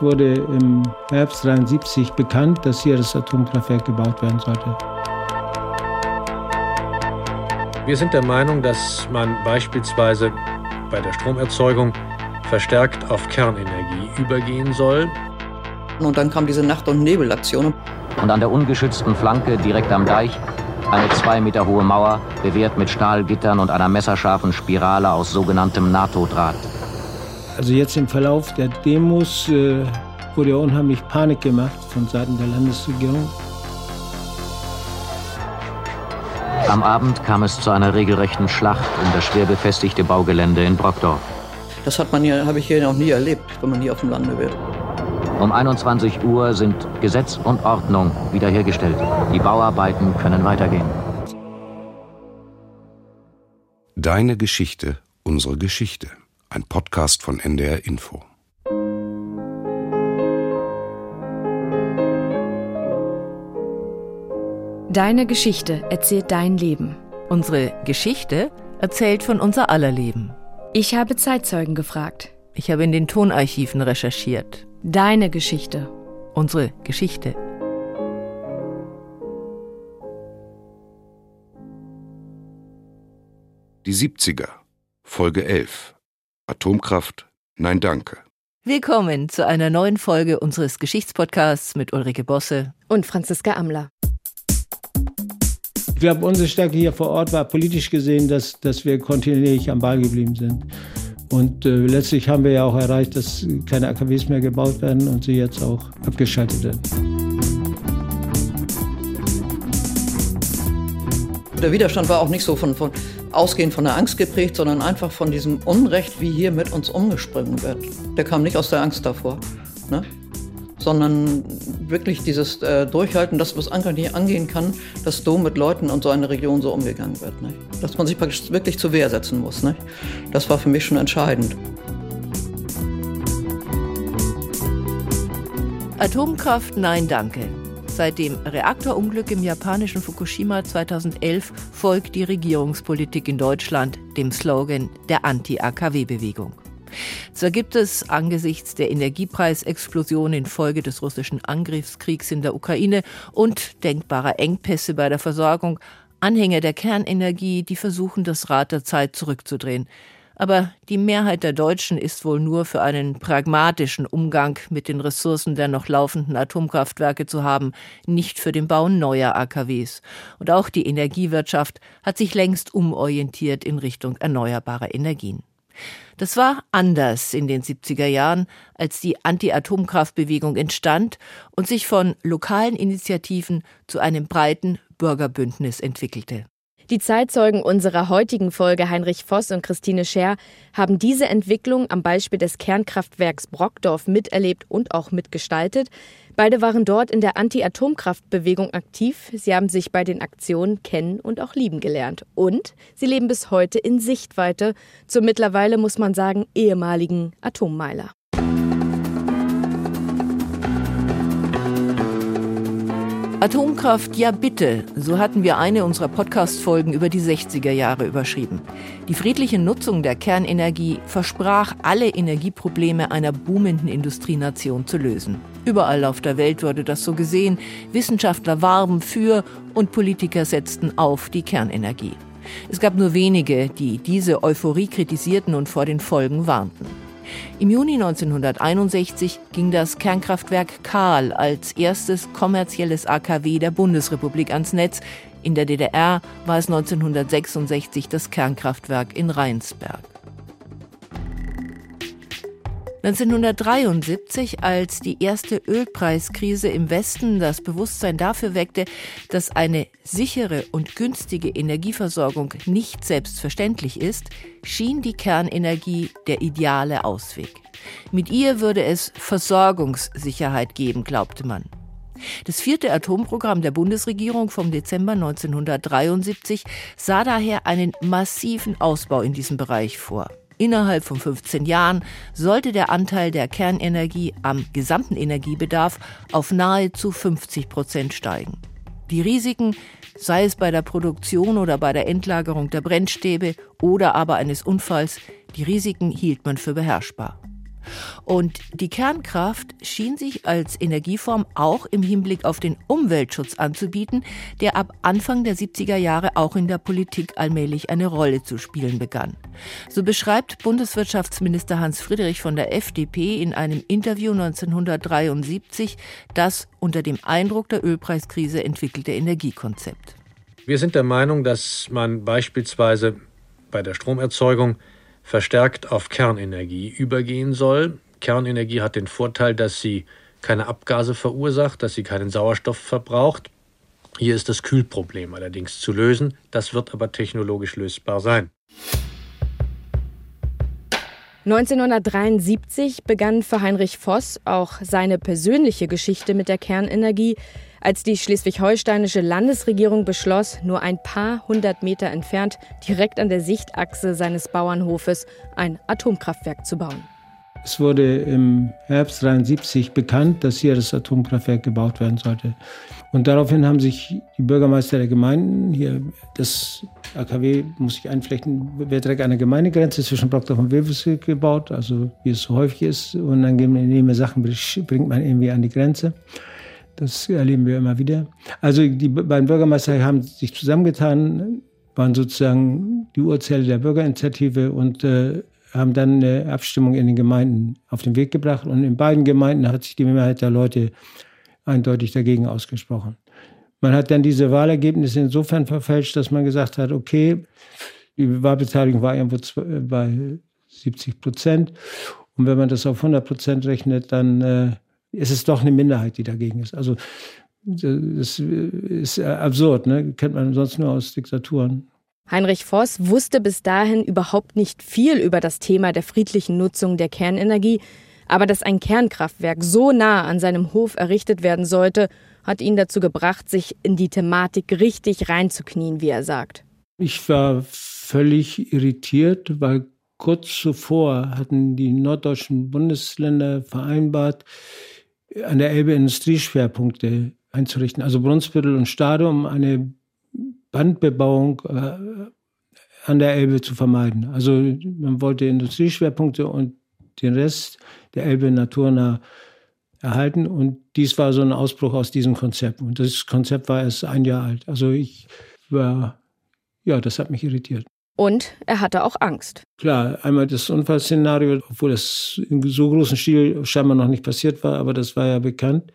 Es wurde im Herbst 73 bekannt, dass hier das Atomkraftwerk gebaut werden sollte. Wir sind der Meinung, dass man beispielsweise bei der Stromerzeugung verstärkt auf Kernenergie übergehen soll. Und dann kam diese Nacht- und Nebelaktion. Und an der ungeschützten Flanke, direkt am Deich, eine zwei Meter hohe Mauer, bewehrt mit Stahlgittern und einer messerscharfen Spirale aus sogenanntem NATO-Draht. Also jetzt im Verlauf der Demos äh, wurde ja unheimlich Panik gemacht von Seiten der Landesregierung. Am Abend kam es zu einer regelrechten Schlacht um das schwer befestigte Baugelände in Brockdorf. Das hat man hier, habe ich hier noch nie erlebt, wenn man hier auf dem Lande wäre. Um 21 Uhr sind Gesetz und Ordnung wiederhergestellt. Die Bauarbeiten können weitergehen. Deine Geschichte, unsere Geschichte. Ein Podcast von NDR Info. Deine Geschichte erzählt dein Leben. Unsere Geschichte erzählt von unser aller Leben. Ich habe Zeitzeugen gefragt. Ich habe in den Tonarchiven recherchiert. Deine Geschichte. Unsere Geschichte. Die 70er, Folge 11. Atomkraft, nein danke. Willkommen zu einer neuen Folge unseres Geschichtspodcasts mit Ulrike Bosse und Franziska Amler. Ich glaube, unsere Stärke hier vor Ort war politisch gesehen, dass, dass wir kontinuierlich am Ball geblieben sind. Und äh, letztlich haben wir ja auch erreicht, dass keine AKWs mehr gebaut werden und sie jetzt auch abgeschaltet werden. Der Widerstand war auch nicht so von, von ausgehend von der Angst geprägt, sondern einfach von diesem Unrecht, wie hier mit uns umgesprungen wird. Der kam nicht aus der Angst davor, ne? sondern wirklich dieses äh, Durchhalten, dass es einfach nicht angehen kann, dass so mit Leuten und so einer Region so umgegangen wird. Nicht? Dass man sich praktisch wirklich zur Wehr setzen muss. Nicht? Das war für mich schon entscheidend. Atomkraft, nein, danke. Seit dem Reaktorunglück im japanischen Fukushima 2011 folgt die Regierungspolitik in Deutschland dem Slogan der Anti-AKW-Bewegung. Zwar gibt es angesichts der Energiepreisexplosion infolge des russischen Angriffskriegs in der Ukraine und denkbarer Engpässe bei der Versorgung Anhänger der Kernenergie, die versuchen, das Rad der Zeit zurückzudrehen. Aber die Mehrheit der Deutschen ist wohl nur für einen pragmatischen Umgang mit den Ressourcen der noch laufenden Atomkraftwerke zu haben, nicht für den Bau neuer AKWs. Und auch die Energiewirtschaft hat sich längst umorientiert in Richtung erneuerbarer Energien. Das war anders in den 70er Jahren, als die Anti-Atomkraftbewegung entstand und sich von lokalen Initiativen zu einem breiten Bürgerbündnis entwickelte. Die Zeitzeugen unserer heutigen Folge, Heinrich Voss und Christine Scher, haben diese Entwicklung am Beispiel des Kernkraftwerks Brockdorf miterlebt und auch mitgestaltet. Beide waren dort in der Anti-Atomkraftbewegung aktiv. Sie haben sich bei den Aktionen kennen und auch lieben gelernt. Und sie leben bis heute in Sichtweite zur mittlerweile, muss man sagen, ehemaligen Atommeiler. Atomkraft, ja bitte, so hatten wir eine unserer Podcast-Folgen über die 60er Jahre überschrieben. Die friedliche Nutzung der Kernenergie versprach, alle Energieprobleme einer boomenden Industrienation zu lösen. Überall auf der Welt wurde das so gesehen. Wissenschaftler warben für und Politiker setzten auf die Kernenergie. Es gab nur wenige, die diese Euphorie kritisierten und vor den Folgen warnten. Im Juni 1961 ging das Kernkraftwerk Kahl als erstes kommerzielles AKW der Bundesrepublik ans Netz. In der DDR war es 1966 das Kernkraftwerk in Rheinsberg. 1973, als die erste Ölpreiskrise im Westen das Bewusstsein dafür weckte, dass eine sichere und günstige Energieversorgung nicht selbstverständlich ist, schien die Kernenergie der ideale Ausweg. Mit ihr würde es Versorgungssicherheit geben, glaubte man. Das vierte Atomprogramm der Bundesregierung vom Dezember 1973 sah daher einen massiven Ausbau in diesem Bereich vor. Innerhalb von 15 Jahren sollte der Anteil der Kernenergie am gesamten Energiebedarf auf nahezu 50 Prozent steigen. Die Risiken, sei es bei der Produktion oder bei der Endlagerung der Brennstäbe oder aber eines Unfalls, die Risiken hielt man für beherrschbar. Und die Kernkraft schien sich als Energieform auch im Hinblick auf den Umweltschutz anzubieten, der ab Anfang der 70er Jahre auch in der Politik allmählich eine Rolle zu spielen begann. So beschreibt Bundeswirtschaftsminister Hans Friedrich von der FDP in einem Interview 1973 das unter dem Eindruck der Ölpreiskrise entwickelte Energiekonzept. Wir sind der Meinung, dass man beispielsweise bei der Stromerzeugung verstärkt auf Kernenergie übergehen soll. Kernenergie hat den Vorteil, dass sie keine Abgase verursacht, dass sie keinen Sauerstoff verbraucht. Hier ist das Kühlproblem allerdings zu lösen. Das wird aber technologisch lösbar sein. 1973 begann für Heinrich Voss auch seine persönliche Geschichte mit der Kernenergie, als die schleswig-holsteinische Landesregierung beschloss, nur ein paar hundert Meter entfernt, direkt an der Sichtachse seines Bauernhofes, ein Atomkraftwerk zu bauen. Es wurde im Herbst 73 bekannt, dass hier das Atomkraftwerk gebaut werden sollte. Und daraufhin haben sich die Bürgermeister der Gemeinden, hier das AKW muss ich einflechten, wird direkt an der Gemeindegrenze zwischen Brockdorf und Wilhelmsburg gebaut, also wie es so häufig ist. Unangenehme Sachen bringt man irgendwie an die Grenze. Das erleben wir immer wieder. Also die beiden Bürgermeister haben sich zusammengetan, waren sozusagen die Urzelle der Bürgerinitiative und äh, haben dann eine Abstimmung in den Gemeinden auf den Weg gebracht. Und in beiden Gemeinden hat sich die Mehrheit der Leute eindeutig dagegen ausgesprochen. Man hat dann diese Wahlergebnisse insofern verfälscht, dass man gesagt hat, okay, die Wahlbeteiligung war irgendwo bei 70 Prozent. Und wenn man das auf 100 Prozent rechnet, dann äh, ist es doch eine Minderheit, die dagegen ist. Also das ist absurd, ne? kennt man sonst nur aus Diktaturen. Heinrich Voss wusste bis dahin überhaupt nicht viel über das Thema der friedlichen Nutzung der Kernenergie, aber dass ein Kernkraftwerk so nah an seinem Hof errichtet werden sollte, hat ihn dazu gebracht, sich in die Thematik richtig reinzuknien, wie er sagt. Ich war völlig irritiert, weil kurz zuvor hatten die norddeutschen Bundesländer vereinbart, an der Elbe Industrieschwerpunkte einzurichten, also Brunsbüttel und Stade, um eine Bandbebauung äh, an der Elbe zu vermeiden. Also man wollte Industrieschwerpunkte und den Rest der Elbe naturnah erhalten. Und dies war so ein Ausbruch aus diesem Konzept. Und das Konzept war erst ein Jahr alt. Also ich war, ja, das hat mich irritiert. Und er hatte auch Angst. Klar, einmal das Unfallszenario, obwohl das in so großen Stil scheinbar noch nicht passiert war, aber das war ja bekannt.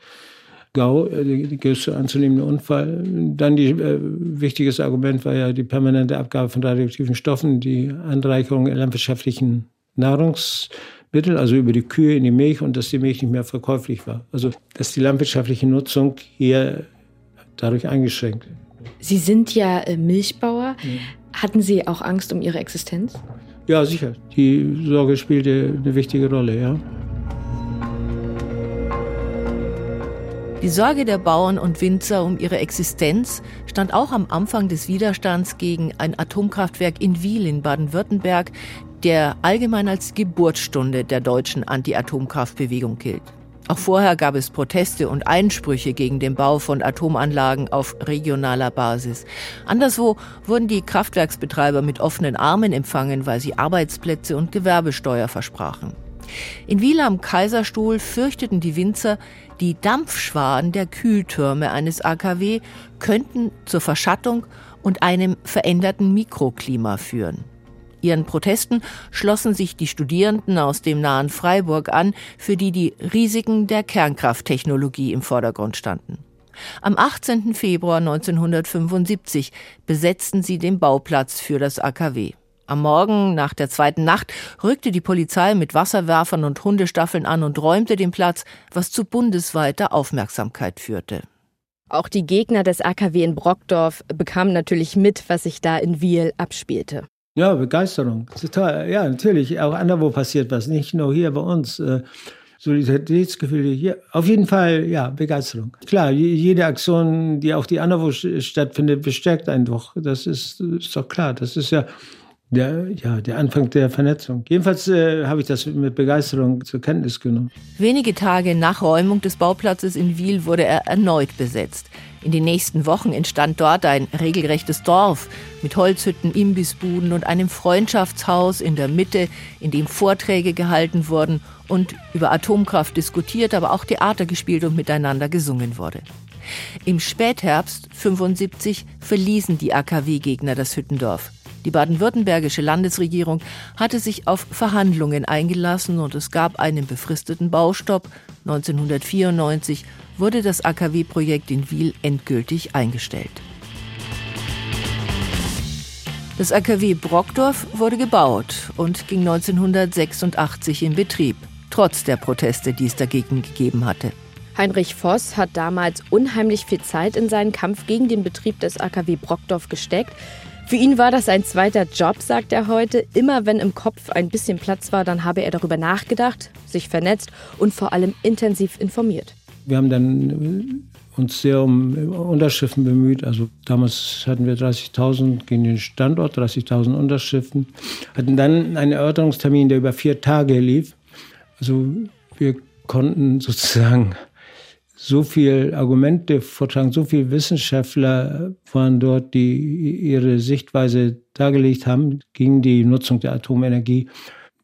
GAU, äh, der größte anzunehmende Unfall. Dann die äh, wichtiges Argument war ja die permanente Abgabe von radioaktiven Stoffen, die Anreicherung landwirtschaftlichen Nahrungsmittel, also über die Kühe in die Milch und dass die Milch nicht mehr verkäuflich war. Also dass die landwirtschaftliche Nutzung hier dadurch eingeschränkt. Sie sind ja äh, Milchbauer. Mhm. Hatten Sie auch Angst um Ihre Existenz? Ja, sicher. Die Sorge spielte eine wichtige Rolle, ja. Die Sorge der Bauern und Winzer um ihre Existenz stand auch am Anfang des Widerstands gegen ein Atomkraftwerk in Wiel in Baden-Württemberg, der allgemein als Geburtsstunde der deutschen Anti-Atomkraftbewegung gilt. Auch vorher gab es Proteste und Einsprüche gegen den Bau von Atomanlagen auf regionaler Basis. Anderswo wurden die Kraftwerksbetreiber mit offenen Armen empfangen, weil sie Arbeitsplätze und Gewerbesteuer versprachen. In Wiel am Kaiserstuhl fürchteten die Winzer, die Dampfschwaden der Kühltürme eines AKW könnten zur Verschattung und einem veränderten Mikroklima führen. Ihren Protesten schlossen sich die Studierenden aus dem nahen Freiburg an, für die die Risiken der Kernkrafttechnologie im Vordergrund standen. Am 18. Februar 1975 besetzten sie den Bauplatz für das AKW. Am Morgen nach der zweiten Nacht rückte die Polizei mit Wasserwerfern und Hundestaffeln an und räumte den Platz, was zu bundesweiter Aufmerksamkeit führte. Auch die Gegner des AKW in Brockdorf bekamen natürlich mit, was sich da in Wiel abspielte. Ja, Begeisterung. Total. Ja, natürlich. Auch anderswo passiert was, nicht nur hier bei uns. Äh, Solidaritätsgefühle hier. Auf jeden Fall, ja, Begeisterung. Klar, jede Aktion, die auch die anderswo stattfindet, bestärkt einen doch. Das ist, ist doch klar. Das ist ja der, ja, der Anfang der Vernetzung. Jedenfalls äh, habe ich das mit Begeisterung zur Kenntnis genommen. Wenige Tage nach Räumung des Bauplatzes in Wiel wurde er erneut besetzt. In den nächsten Wochen entstand dort ein regelrechtes Dorf mit Holzhütten, Imbissbuden und einem Freundschaftshaus in der Mitte, in dem Vorträge gehalten wurden und über Atomkraft diskutiert, aber auch Theater gespielt und miteinander gesungen wurde. Im Spätherbst 75 verließen die AKW-Gegner das Hüttendorf. Die baden-württembergische Landesregierung hatte sich auf Verhandlungen eingelassen und es gab einen befristeten Baustopp. 1994 wurde das AKW-Projekt in Wiel endgültig eingestellt. Das AKW Brockdorf wurde gebaut und ging 1986 in Betrieb, trotz der Proteste, die es dagegen gegeben hatte. Heinrich Voss hat damals unheimlich viel Zeit in seinen Kampf gegen den Betrieb des AKW Brockdorf gesteckt. Für ihn war das ein zweiter Job, sagt er heute. Immer wenn im Kopf ein bisschen Platz war, dann habe er darüber nachgedacht, sich vernetzt und vor allem intensiv informiert. Wir haben dann uns sehr um Unterschriften bemüht. Also damals hatten wir 30.000 gegen den Standort, 30.000 Unterschriften. Hatten dann einen Erörterungstermin, der über vier Tage lief. Also wir konnten sozusagen so viele Argumente vortragen, so viele Wissenschaftler waren dort, die ihre Sichtweise dargelegt haben gegen die Nutzung der Atomenergie,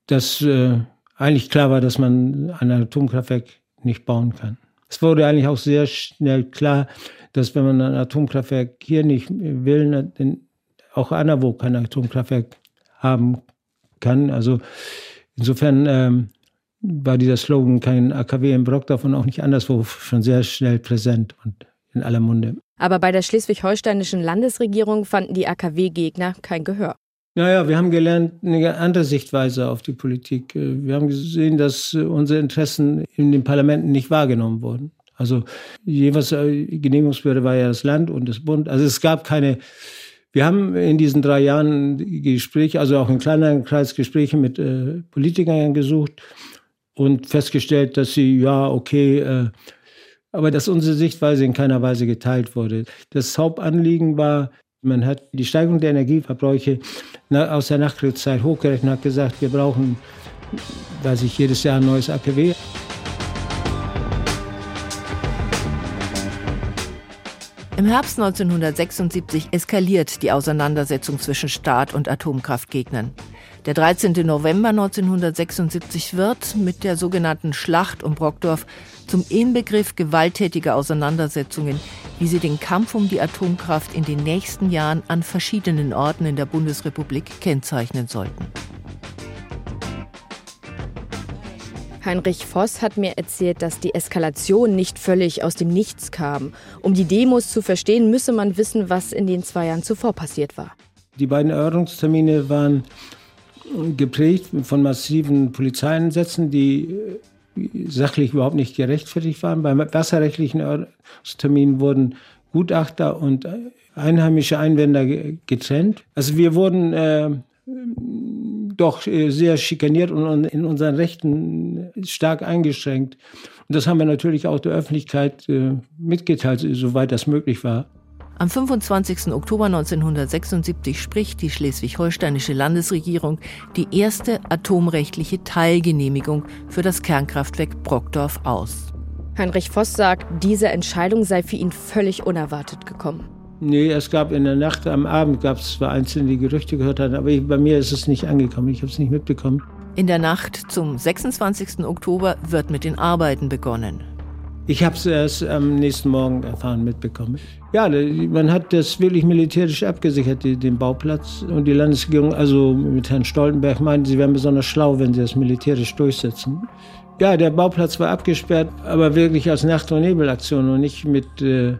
dass äh, eigentlich klar war, dass man ein Atomkraftwerk nicht bauen kann. Es wurde eigentlich auch sehr schnell klar, dass wenn man ein Atomkraftwerk hier nicht will, dann auch anderwo kein Atomkraftwerk haben kann. Also insofern ähm, war dieser Slogan kein AKW in Brockdorf und auch nicht anderswo schon sehr schnell präsent und in aller Munde. Aber bei der schleswig-holsteinischen Landesregierung fanden die AKW-Gegner kein Gehör. Naja, wir haben gelernt, eine andere Sichtweise auf die Politik. Wir haben gesehen, dass unsere Interessen in den Parlamenten nicht wahrgenommen wurden. Also jeweils äh, Genehmigungsbehörde war ja das Land und das Bund. Also es gab keine. Wir haben in diesen drei Jahren Gespräche, also auch in kleineren Kreis Gespräche mit äh, Politikern gesucht und festgestellt, dass sie, ja, okay, äh, aber dass unsere Sichtweise in keiner Weise geteilt wurde. Das Hauptanliegen war, man hat die Steigerung der Energieverbräuche aus der Nachkriegszeit hochgerechnet, hat gesagt, wir brauchen, weiß ich, jedes Jahr ein neues AKW. Im Herbst 1976 eskaliert die Auseinandersetzung zwischen Staat und Atomkraftgegnern. Der 13. November 1976 wird mit der sogenannten Schlacht um Brockdorf zum Inbegriff gewalttätiger Auseinandersetzungen, wie sie den Kampf um die Atomkraft in den nächsten Jahren an verschiedenen Orten in der Bundesrepublik kennzeichnen sollten. Heinrich Voss hat mir erzählt, dass die Eskalation nicht völlig aus dem Nichts kam. Um die Demos zu verstehen, müsse man wissen, was in den zwei Jahren zuvor passiert war. Die beiden Erörterungstermine waren geprägt von massiven Polizeieinsätzen, die äh, sachlich überhaupt nicht gerechtfertigt waren. Beim wasserrechtlichen Termin wurden Gutachter und äh, einheimische Einwender getrennt. Also wir wurden äh, doch äh, sehr schikaniert und in unseren Rechten stark eingeschränkt. Und das haben wir natürlich auch der Öffentlichkeit äh, mitgeteilt, soweit das möglich war. Am 25. Oktober 1976 spricht die schleswig-holsteinische Landesregierung die erste atomrechtliche Teilgenehmigung für das Kernkraftwerk Brockdorf aus. Heinrich Voss sagt, diese Entscheidung sei für ihn völlig unerwartet gekommen. Nee, es gab in der Nacht, am Abend gab es zwar Einzelne, die Gerüchte gehört hatten, aber ich, bei mir ist es nicht angekommen. Ich habe es nicht mitbekommen. In der Nacht zum 26. Oktober wird mit den Arbeiten begonnen. Ich habe es erst am nächsten Morgen erfahren, mitbekommen. Ja, man hat das wirklich militärisch abgesichert, den Bauplatz. Und die Landesregierung, also mit Herrn Stoltenberg, meinte, sie wären besonders schlau, wenn sie das militärisch durchsetzen. Ja, der Bauplatz war abgesperrt, aber wirklich als Nacht- und Nebelaktion und nicht mit. Äh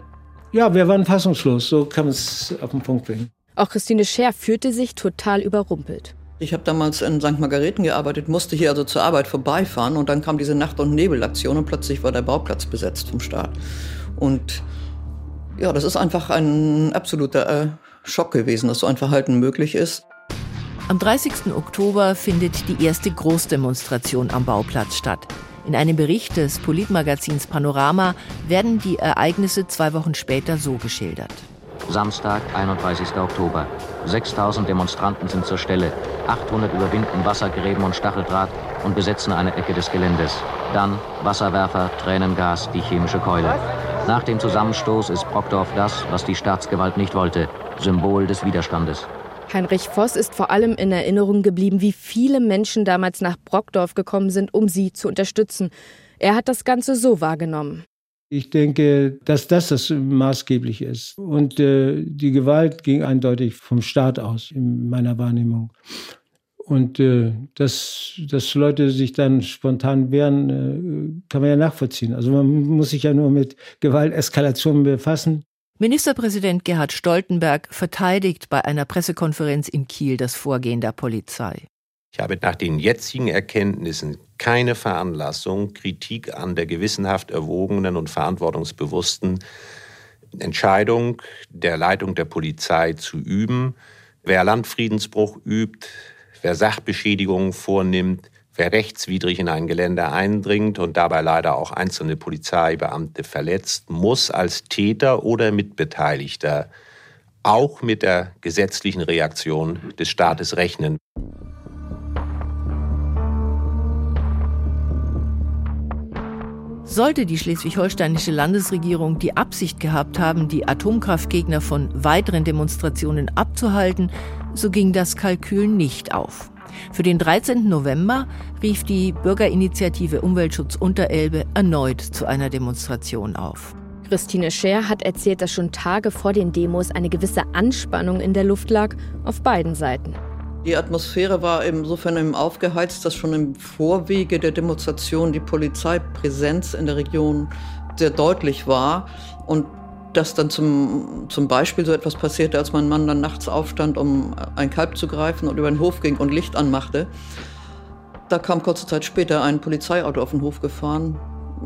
ja, wir waren fassungslos, so kann man es auf den Punkt bringen. Auch Christine Scher fühlte sich total überrumpelt. Ich habe damals in St. Margareten gearbeitet, musste hier also zur Arbeit vorbeifahren und dann kam diese Nacht- und Nebelaktion und plötzlich war der Bauplatz besetzt vom Staat. Und ja, das ist einfach ein absoluter äh, Schock gewesen, dass so ein Verhalten möglich ist. Am 30. Oktober findet die erste Großdemonstration am Bauplatz statt. In einem Bericht des Politmagazins Panorama werden die Ereignisse zwei Wochen später so geschildert. Samstag, 31. Oktober. 6000 Demonstranten sind zur Stelle. 800 überwinden Wassergräben und Stacheldraht und besetzen eine Ecke des Geländes. Dann Wasserwerfer, Tränengas, die chemische Keule. Nach dem Zusammenstoß ist Brockdorf das, was die Staatsgewalt nicht wollte, Symbol des Widerstandes. Heinrich Voss ist vor allem in Erinnerung geblieben, wie viele Menschen damals nach Brockdorf gekommen sind, um sie zu unterstützen. Er hat das Ganze so wahrgenommen. Ich denke, dass das das maßgeblich ist. Und äh, die Gewalt ging eindeutig vom Staat aus, in meiner Wahrnehmung. Und äh, dass, dass Leute sich dann spontan wehren, äh, kann man ja nachvollziehen. Also man muss sich ja nur mit Gewalteskalationen befassen. Ministerpräsident Gerhard Stoltenberg verteidigt bei einer Pressekonferenz in Kiel das Vorgehen der Polizei. Ich habe nach den jetzigen Erkenntnissen keine Veranlassung, Kritik an der gewissenhaft erwogenen und verantwortungsbewussten Entscheidung der Leitung der Polizei zu üben. Wer Landfriedensbruch übt, wer Sachbeschädigungen vornimmt, wer rechtswidrig in ein Gelände eindringt und dabei leider auch einzelne Polizeibeamte verletzt, muss als Täter oder Mitbeteiligter auch mit der gesetzlichen Reaktion des Staates rechnen. Sollte die schleswig-holsteinische Landesregierung die Absicht gehabt haben, die Atomkraftgegner von weiteren Demonstrationen abzuhalten, so ging das Kalkül nicht auf. Für den 13. November rief die Bürgerinitiative Umweltschutz Unterelbe erneut zu einer Demonstration auf. Christine Scher hat erzählt, dass schon Tage vor den Demos eine gewisse Anspannung in der Luft lag, auf beiden Seiten. Die Atmosphäre war insofern aufgeheizt, dass schon im Vorwege der Demonstration die Polizeipräsenz in der Region sehr deutlich war und dass dann zum, zum Beispiel so etwas passierte, als mein Mann dann nachts aufstand, um ein Kalb zu greifen und über den Hof ging und Licht anmachte. Da kam kurze Zeit später ein Polizeiauto auf den Hof gefahren,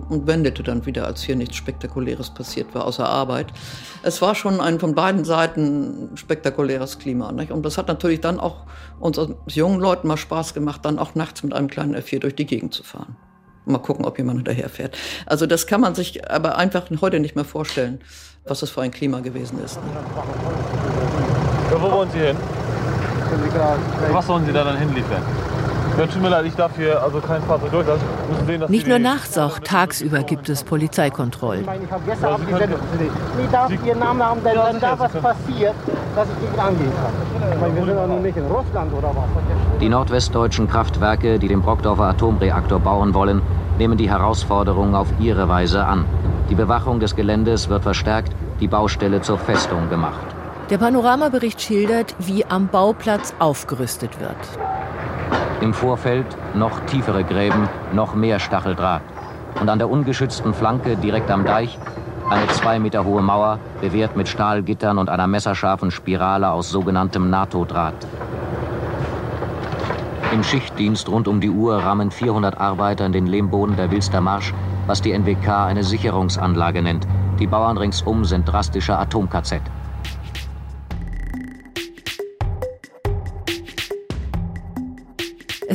und wendete dann wieder, als hier nichts Spektakuläres passiert war, außer Arbeit. Es war schon ein von beiden Seiten spektakuläres Klima. Nicht? Und das hat natürlich dann auch uns jungen Leuten mal Spaß gemacht, dann auch nachts mit einem kleinen F4 durch die Gegend zu fahren. Mal gucken, ob jemand hinterherfährt. Also das kann man sich aber einfach heute nicht mehr vorstellen, was das für ein Klima gewesen ist. Ne? Ja, wo wollen Sie hin? Was sollen Sie da dann hinliefern? Ja, tut mir leid, ich darf hier also kein Fahrzeug durchlassen. Sehen, Nicht nur nachts, auch tagsüber gibt es Polizeikontrollen. Ich habe gestern ja, abgesendet. Ich darf Ihren Namen haben, denn wenn da was passiert, dass ich gegen angehen kann. Ich meine, wir sind ja nun nicht in Russland oder was. Die nordwestdeutschen Kraftwerke, die den Brockdorfer Atomreaktor bauen wollen, nehmen die Herausforderung auf ihre Weise an. Die Bewachung des Geländes wird verstärkt, die Baustelle zur Festung gemacht. Der Panoramabericht schildert, wie am Bauplatz aufgerüstet wird. Im Vorfeld noch tiefere Gräben, noch mehr Stacheldraht. Und an der ungeschützten Flanke direkt am Deich eine zwei Meter hohe Mauer, bewehrt mit Stahlgittern und einer messerscharfen Spirale aus sogenanntem NATO-Draht. Im Schichtdienst rund um die Uhr rammen 400 Arbeiter in den Lehmboden der Wilster Marsch, was die NWK eine Sicherungsanlage nennt. Die Bauern ringsum sind drastische Atom-KZ.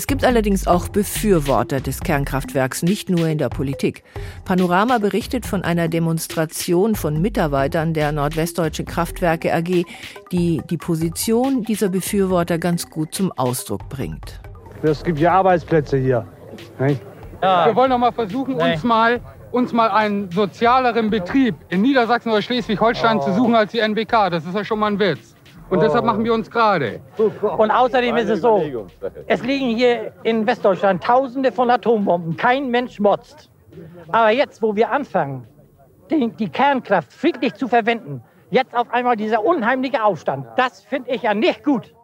Es gibt allerdings auch Befürworter des Kernkraftwerks, nicht nur in der Politik. Panorama berichtet von einer Demonstration von Mitarbeitern der Nordwestdeutschen Kraftwerke AG, die die Position dieser Befürworter ganz gut zum Ausdruck bringt. Es gibt ja Arbeitsplätze hier. Ja. Wir wollen doch mal versuchen, uns mal uns mal einen sozialeren Betrieb in Niedersachsen oder Schleswig-Holstein oh. zu suchen als die NWK. Das ist ja schon mal ein Witz. Und deshalb machen wir uns gerade. Und außerdem ist es so, es liegen hier in Westdeutschland Tausende von Atombomben. Kein Mensch motzt. Aber jetzt, wo wir anfangen, die, die Kernkraft friedlich zu verwenden, jetzt auf einmal dieser unheimliche Aufstand, das finde ich ja nicht gut.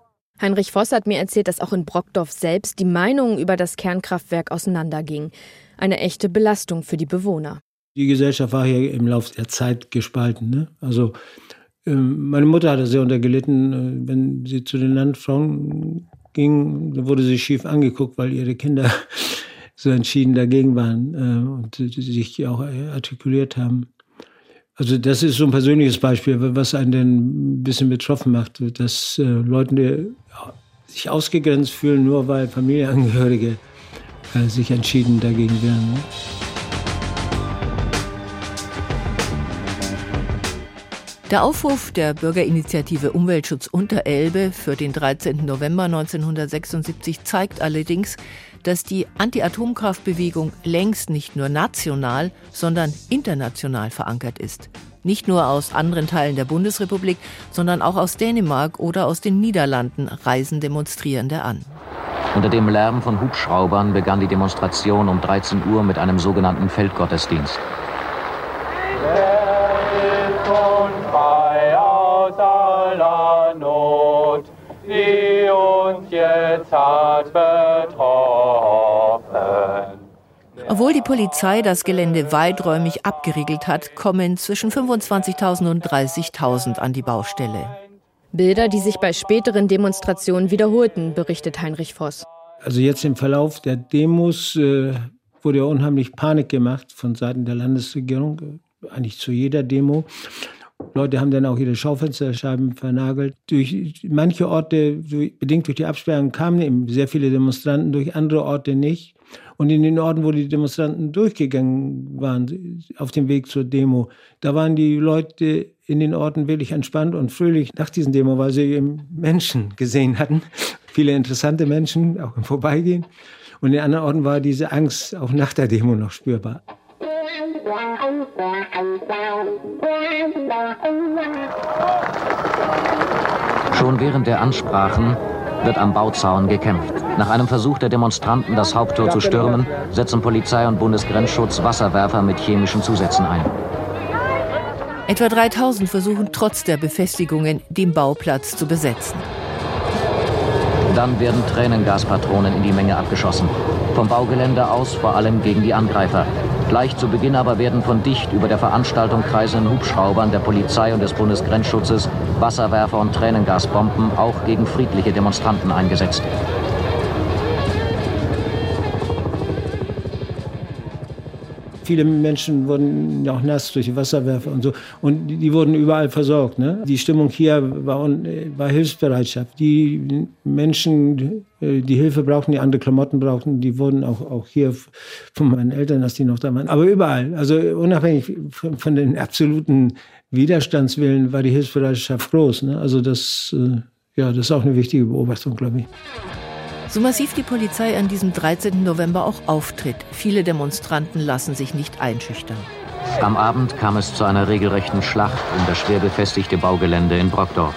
Heinrich Voss hat mir erzählt, dass auch in Brockdorf selbst die Meinungen über das Kernkraftwerk auseinandergingen. Eine echte Belastung für die Bewohner. Die Gesellschaft war hier im Laufe der Zeit gespalten. Ne? Also meine Mutter hatte sehr untergelitten, äh, wenn sie zu den Landfrauen ging, wurde sie schief angeguckt, weil ihre Kinder so entschieden dagegen waren äh, und sich auch artikuliert haben. Also das ist so ein persönliches Beispiel, was einen denn ein bisschen betroffen macht, dass äh, Leute sich ausgegrenzt fühlen, nur weil Familienangehörige sich entschieden dagegen wehren. Der Aufruf der Bürgerinitiative Umweltschutz Unterelbe für den 13. November 1976 zeigt allerdings, dass die Anti-Atomkraftbewegung längst nicht nur national, sondern international verankert ist. Nicht nur aus anderen Teilen der Bundesrepublik, sondern auch aus Dänemark oder aus den Niederlanden reisen Demonstrierende an. Unter dem Lärm von Hubschraubern begann die Demonstration um 13 Uhr mit einem sogenannten Feldgottesdienst. Hat betroffen. Obwohl die Polizei das Gelände weiträumig abgeriegelt hat, kommen zwischen 25.000 und 30.000 an die Baustelle. Bilder, die sich bei späteren Demonstrationen wiederholten, berichtet Heinrich Voss. Also jetzt im Verlauf der Demos äh, wurde ja unheimlich Panik gemacht von Seiten der Landesregierung, äh, eigentlich zu jeder Demo. Leute haben dann auch ihre Schaufensterscheiben vernagelt. Durch manche Orte, durch, bedingt durch die Absperrung, kamen eben sehr viele Demonstranten, durch andere Orte nicht. Und in den Orten, wo die Demonstranten durchgegangen waren, auf dem Weg zur Demo, da waren die Leute in den Orten wirklich entspannt und fröhlich nach diesen Demo, weil sie eben Menschen gesehen hatten. Viele interessante Menschen, auch im Vorbeigehen. Und in anderen Orten war diese Angst auch nach der Demo noch spürbar. Schon während der Ansprachen wird am Bauzaun gekämpft. Nach einem Versuch der Demonstranten, das Haupttor zu stürmen, setzen Polizei und Bundesgrenzschutz Wasserwerfer mit chemischen Zusätzen ein. Etwa 3000 versuchen trotz der Befestigungen, den Bauplatz zu besetzen. Dann werden Tränengaspatronen in die Menge abgeschossen. Vom Baugelände aus vor allem gegen die Angreifer. Gleich zu Beginn aber werden von dicht über der Veranstaltung kreisenden Hubschraubern der Polizei und des Bundesgrenzschutzes Wasserwerfer und Tränengasbomben auch gegen friedliche Demonstranten eingesetzt. Viele Menschen wurden auch nass durch die Wasserwerfer und so. Und die, wurden überall versorgt. Ne? Die Stimmung hier war, war Hilfsbereitschaft. Die Menschen, äh, die Hilfe brauchten, die andere Klamotten brauchten, die wurden auch, auch hier von meinen Eltern, dass die noch da waren. Aber überall. Also unabhängig von, von den absoluten Widerstandswillen war die Hilfsbereitschaft groß. Ne? Also das, äh, ja, das ist auch eine wichtige Beobachtung, glaube ich. So massiv die Polizei an diesem 13. November auch auftritt, viele Demonstranten lassen sich nicht einschüchtern. Am Abend kam es zu einer regelrechten Schlacht um das schwer befestigte Baugelände in Brockdorf.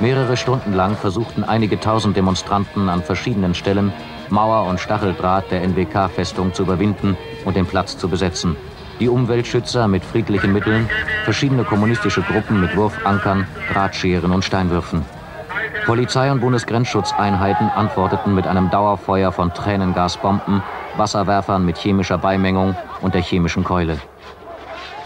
Mehrere Stunden lang versuchten einige tausend Demonstranten an verschiedenen Stellen Mauer und Stacheldraht der NWK-Festung zu überwinden und den Platz zu besetzen. Die Umweltschützer mit friedlichen Mitteln, verschiedene kommunistische Gruppen mit Wurfankern, Drahtscheren und Steinwürfen. Polizei und Bundesgrenzschutzeinheiten antworteten mit einem Dauerfeuer von Tränengasbomben, Wasserwerfern mit chemischer Beimengung und der chemischen Keule.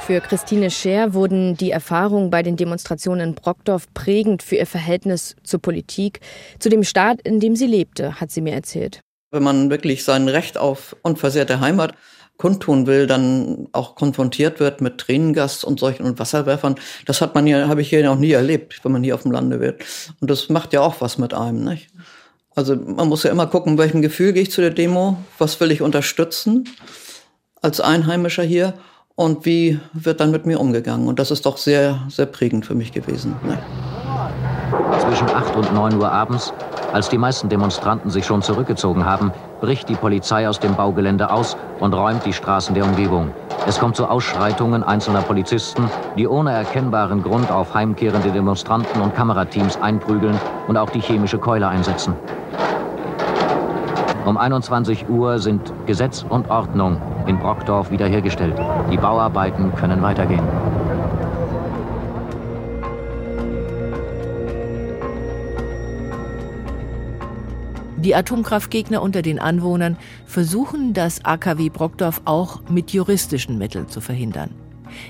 Für Christine Scher wurden die Erfahrungen bei den Demonstrationen in Brockdorf prägend für ihr Verhältnis zur Politik, zu dem Staat, in dem sie lebte, hat sie mir erzählt. Wenn man wirklich sein Recht auf unversehrte Heimat kundtun will, dann auch konfrontiert wird mit Tränengas und solchen und Wasserwerfern. Das hat man ja, habe ich hier noch nie erlebt, wenn man hier auf dem Lande wird. Und das macht ja auch was mit einem, nicht? Also man muss ja immer gucken, welchem Gefühl gehe ich zu der Demo, was will ich unterstützen als Einheimischer hier und wie wird dann mit mir umgegangen. Und das ist doch sehr, sehr prägend für mich gewesen. Ne? Zwischen 8 und 9 Uhr abends, als die meisten Demonstranten sich schon zurückgezogen haben, bricht die Polizei aus dem Baugelände aus und räumt die Straßen der Umgebung. Es kommt zu Ausschreitungen einzelner Polizisten, die ohne erkennbaren Grund auf heimkehrende Demonstranten und Kamerateams einprügeln und auch die chemische Keule einsetzen. Um 21 Uhr sind Gesetz und Ordnung in Brockdorf wiederhergestellt. Die Bauarbeiten können weitergehen. Die Atomkraftgegner unter den Anwohnern versuchen, das AKW Brockdorf auch mit juristischen Mitteln zu verhindern.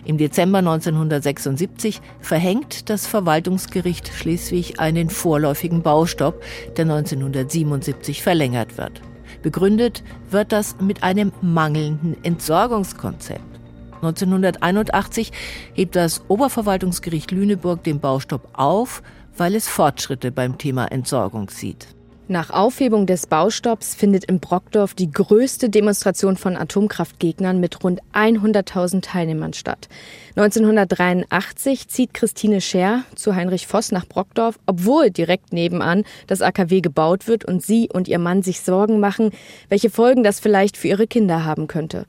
Im Dezember 1976 verhängt das Verwaltungsgericht Schleswig einen vorläufigen Baustopp, der 1977 verlängert wird. Begründet wird das mit einem mangelnden Entsorgungskonzept. 1981 hebt das Oberverwaltungsgericht Lüneburg den Baustopp auf, weil es Fortschritte beim Thema Entsorgung sieht. Nach Aufhebung des Baustopps findet in Brockdorf die größte Demonstration von Atomkraftgegnern mit rund 100.000 Teilnehmern statt. 1983 zieht Christine Scher zu Heinrich Voss nach Brockdorf, obwohl direkt nebenan das AKW gebaut wird und sie und ihr Mann sich Sorgen machen, welche Folgen das vielleicht für ihre Kinder haben könnte.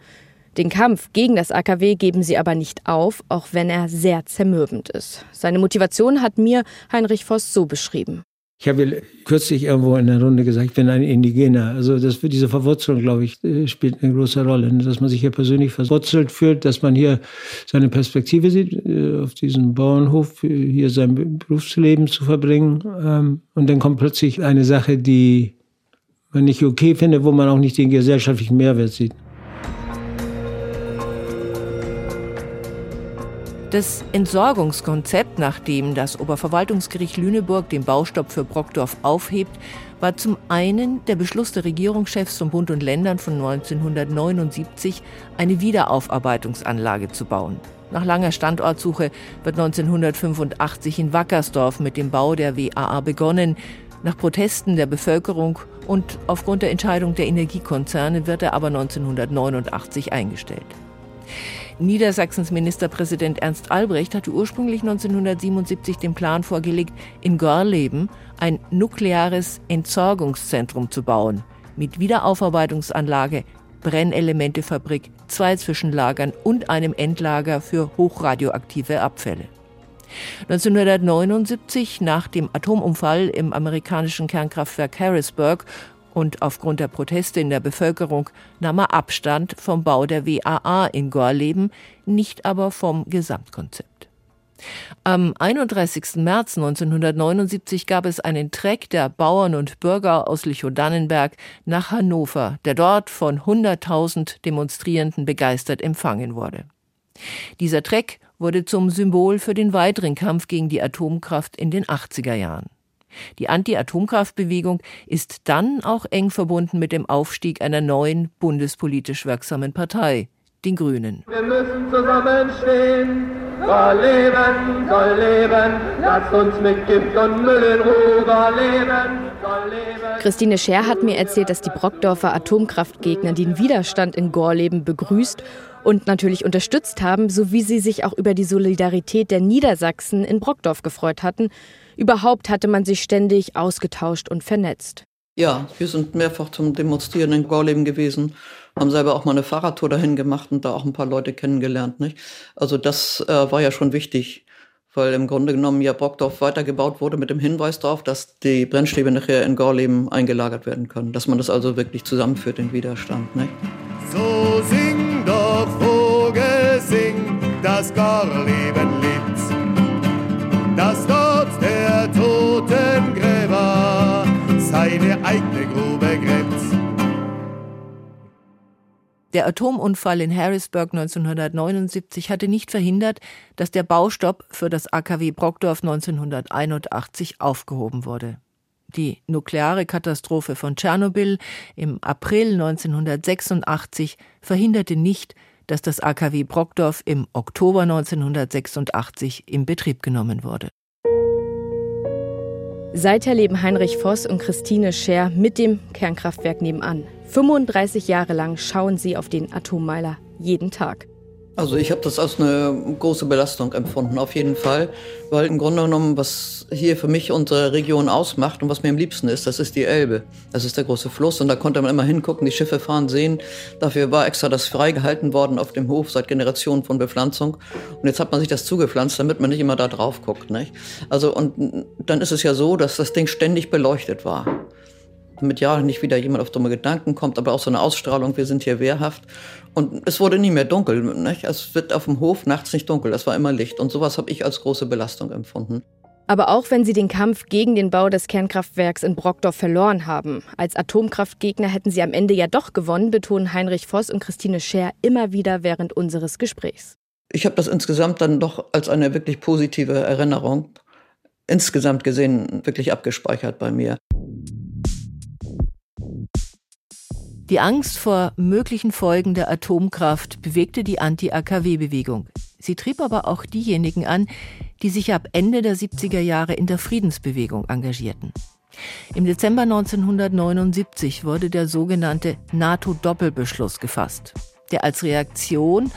Den Kampf gegen das AKW geben sie aber nicht auf, auch wenn er sehr zermürbend ist. Seine Motivation hat mir Heinrich Voss so beschrieben. Ich habe kürzlich irgendwo in der Runde gesagt, ich bin ein Indigener. Also das, diese Verwurzelung, glaube ich, äh, spielt eine große Rolle. Dass man sich hier persönlich verwurzelt fühlt, dass man hier seine Perspektive sieht, äh, auf diesem Bauernhof hier sein Berufsleben zu verbringen. Ähm, und dann kommt plötzlich eine Sache, die man nicht okay findet, wo man auch nicht den gesellschaftlichen Mehrwert sieht. Das Entsorgungskonzept, nachdem das Oberverwaltungsgericht Lüneburg den Baustopp für Brockdorf aufhebt, war zum einen der Beschluss der Regierungschefs von Bund und Ländern von 1979, eine Wiederaufarbeitungsanlage zu bauen. Nach langer Standortsuche wird 1985 in Wackersdorf mit dem Bau der WAA begonnen. Nach Protesten der Bevölkerung und aufgrund der Entscheidung der Energiekonzerne wird er aber 1989 eingestellt. Niedersachsens Ministerpräsident Ernst Albrecht hatte ursprünglich 1977 den Plan vorgelegt, in Görleben ein nukleares Entsorgungszentrum zu bauen, mit Wiederaufarbeitungsanlage, Brennelementefabrik, zwei Zwischenlagern und einem Endlager für hochradioaktive Abfälle. 1979, nach dem Atomunfall im amerikanischen Kernkraftwerk Harrisburg, und aufgrund der Proteste in der Bevölkerung nahm er Abstand vom Bau der WAA in Gorleben, nicht aber vom Gesamtkonzept. Am 31. März 1979 gab es einen Treck der Bauern und Bürger aus Lichow-Dannenberg nach Hannover, der dort von 100.000 Demonstrierenden begeistert empfangen wurde. Dieser Treck wurde zum Symbol für den weiteren Kampf gegen die Atomkraft in den 80er Jahren. Die Anti-Atomkraftbewegung ist dann auch eng verbunden mit dem Aufstieg einer neuen bundespolitisch wirksamen Partei, den Grünen. Wir müssen zusammenstehen. Soll leben, soll leben, lasst uns mit Gift und Müll in Ruhe leben. Christine Scher hat mir erzählt, dass die Brockdorfer Atomkraftgegner den Widerstand in Gorleben begrüßt und natürlich unterstützt haben, sowie sie sich auch über die Solidarität der Niedersachsen in Brockdorf gefreut hatten. Überhaupt hatte man sich ständig ausgetauscht und vernetzt. Ja, wir sind mehrfach zum Demonstrieren in Gorleben gewesen, haben selber auch mal eine Fahrradtour dahin gemacht und da auch ein paar Leute kennengelernt. Nicht? Also das äh, war ja schon wichtig, weil im Grunde genommen ja Brockdorf weitergebaut wurde mit dem Hinweis darauf, dass die Brennstäbe nachher in Gorleben eingelagert werden können, dass man das also wirklich zusammenführt, den Widerstand. Nicht? So sing doch, Vogel, sing, das Gorleben eigene Grube gräbt. Der Atomunfall in Harrisburg 1979 hatte nicht verhindert, dass der Baustopp für das AKW Brockdorf 1981 aufgehoben wurde. Die nukleare Katastrophe von Tschernobyl im April 1986 verhinderte nicht, dass das AKW Brockdorf im Oktober 1986 in Betrieb genommen wurde. Seither leben Heinrich Voss und Christine Scher mit dem Kernkraftwerk nebenan. 35 Jahre lang schauen sie auf den Atommeiler jeden Tag. Also ich habe das als eine große Belastung empfunden, auf jeden Fall. Weil im Grunde genommen, was hier für mich unsere Region ausmacht und was mir am liebsten ist, das ist die Elbe. Das ist der große Fluss und da konnte man immer hingucken, die Schiffe fahren, sehen. Dafür war extra das freigehalten worden auf dem Hof seit Generationen von Bepflanzung. Und jetzt hat man sich das zugepflanzt, damit man nicht immer da drauf guckt. Nicht? Also und dann ist es ja so, dass das Ding ständig beleuchtet war mit Jahren nicht wieder jemand auf dumme Gedanken kommt, aber auch so eine Ausstrahlung, wir sind hier wehrhaft. Und es wurde nie mehr dunkel. Nicht? Es wird auf dem Hof nachts nicht dunkel, es war immer Licht. Und sowas habe ich als große Belastung empfunden. Aber auch wenn sie den Kampf gegen den Bau des Kernkraftwerks in Brockdorf verloren haben, als Atomkraftgegner hätten sie am Ende ja doch gewonnen, betonen Heinrich Voss und Christine Scher immer wieder während unseres Gesprächs. Ich habe das insgesamt dann doch als eine wirklich positive Erinnerung insgesamt gesehen wirklich abgespeichert bei mir. Die Angst vor möglichen Folgen der Atomkraft bewegte die Anti-AKW-Bewegung. Sie trieb aber auch diejenigen an, die sich ab Ende der 70er Jahre in der Friedensbewegung engagierten. Im Dezember 1979 wurde der sogenannte NATO-Doppelbeschluss gefasst, der als Reaktion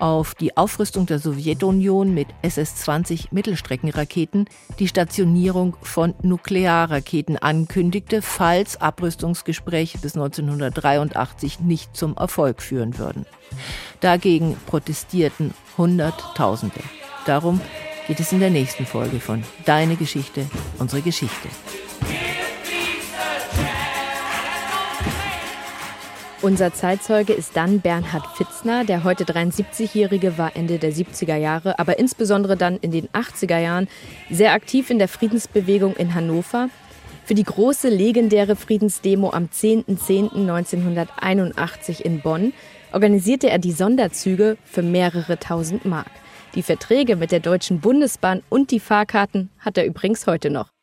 auf die Aufrüstung der Sowjetunion mit SS-20 Mittelstreckenraketen die Stationierung von Nuklearraketen ankündigte, falls Abrüstungsgespräche bis 1983 nicht zum Erfolg führen würden. Dagegen protestierten Hunderttausende. Darum geht es in der nächsten Folge von Deine Geschichte, unsere Geschichte. Unser Zeitzeuge ist dann Bernhard Fitzner. Der heute 73-Jährige war Ende der 70er Jahre, aber insbesondere dann in den 80er Jahren sehr aktiv in der Friedensbewegung in Hannover. Für die große legendäre Friedensdemo am 10.10.1981 in Bonn organisierte er die Sonderzüge für mehrere tausend Mark. Die Verträge mit der Deutschen Bundesbahn und die Fahrkarten hat er übrigens heute noch.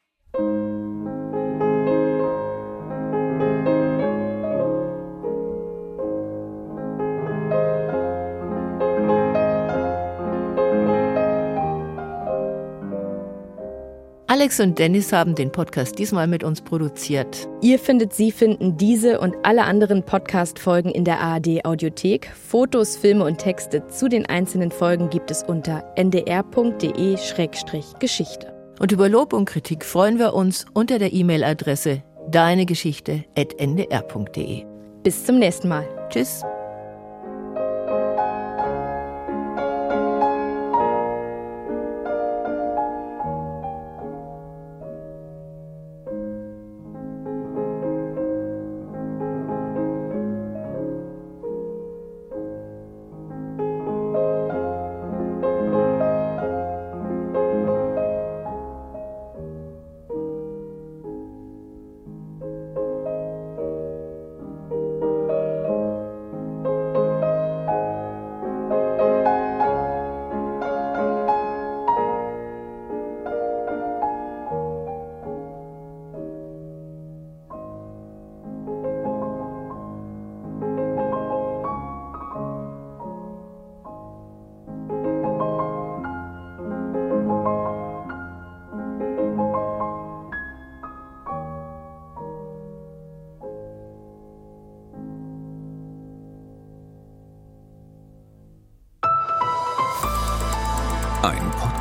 Alex und Dennis haben den Podcast diesmal mit uns produziert. Ihr findet Sie finden diese und alle anderen Podcast-Folgen in der ARD Audiothek. Fotos, Filme und Texte zu den einzelnen Folgen gibt es unter ndr.de-geschichte. Und über Lob und Kritik freuen wir uns unter der E-Mail-Adresse deinegeschichte.ndr.de. Bis zum nächsten Mal. Tschüss.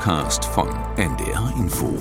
Podcast von NDR Info.